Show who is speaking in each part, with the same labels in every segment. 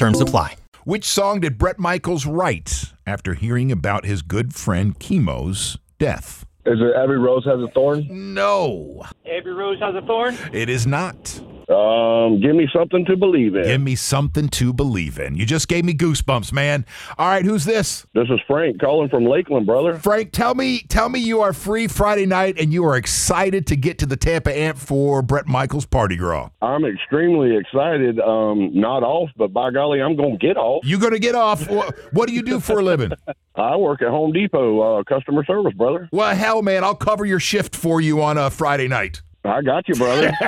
Speaker 1: Terms apply.
Speaker 2: Which song did Brett Michaels write after hearing about his good friend Kimo's death?
Speaker 3: Is it Every Rose Has a Thorn?
Speaker 2: No,
Speaker 4: Every rose has a thorn.
Speaker 2: it is not.
Speaker 3: Um, give me something to believe in.
Speaker 2: Give me something to believe in. You just gave me goosebumps, man. All right, who's this?
Speaker 3: This is Frank calling from Lakeland, brother.
Speaker 2: Frank, tell me, tell me you are free Friday night and you are excited to get to the Tampa Amp for Brett Michaels Party Girl.
Speaker 3: I'm extremely excited. Um, not off, but by golly, I'm going to get off.
Speaker 2: You're gonna get off? What, what do you do for a living?
Speaker 3: I work at Home Depot, uh, customer service, brother.
Speaker 2: Well, hell, man, I'll cover your shift for you on a Friday night.
Speaker 3: I got you, brother.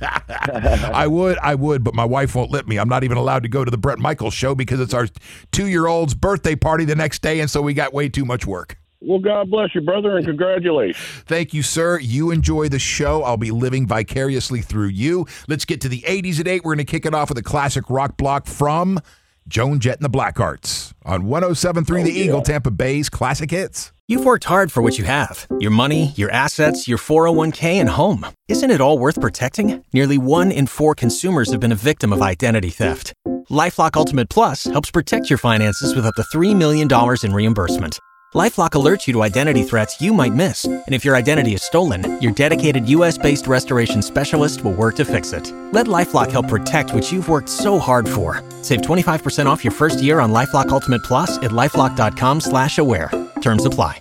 Speaker 2: I would, I would, but my wife won't let me. I'm not even allowed to go to the Brett Michaels show because it's our two year old's birthday party the next day, and so we got way too much work.
Speaker 3: well, God bless you, brother, and congratulations.
Speaker 2: Thank you, sir. You enjoy the show. I'll be living vicariously through you. Let's get to the 80s at 8. We're going to kick it off with a classic rock block from Joan Jett and the Blackhearts on 1073 The Eagle, Tampa Bay's classic hits.
Speaker 1: You've worked hard for what you have your money, your assets, your 401k, and home. Isn't it all worth protecting? Nearly one in four consumers have been a victim of identity theft. Lifelock Ultimate Plus helps protect your finances with up to $3 million in reimbursement. LifeLock alerts you to identity threats you might miss, and if your identity is stolen, your dedicated U.S.-based restoration specialist will work to fix it. Let LifeLock help protect what you've worked so hard for. Save 25% off your first year on LifeLock Ultimate Plus at LifeLock.com slash aware. Terms apply.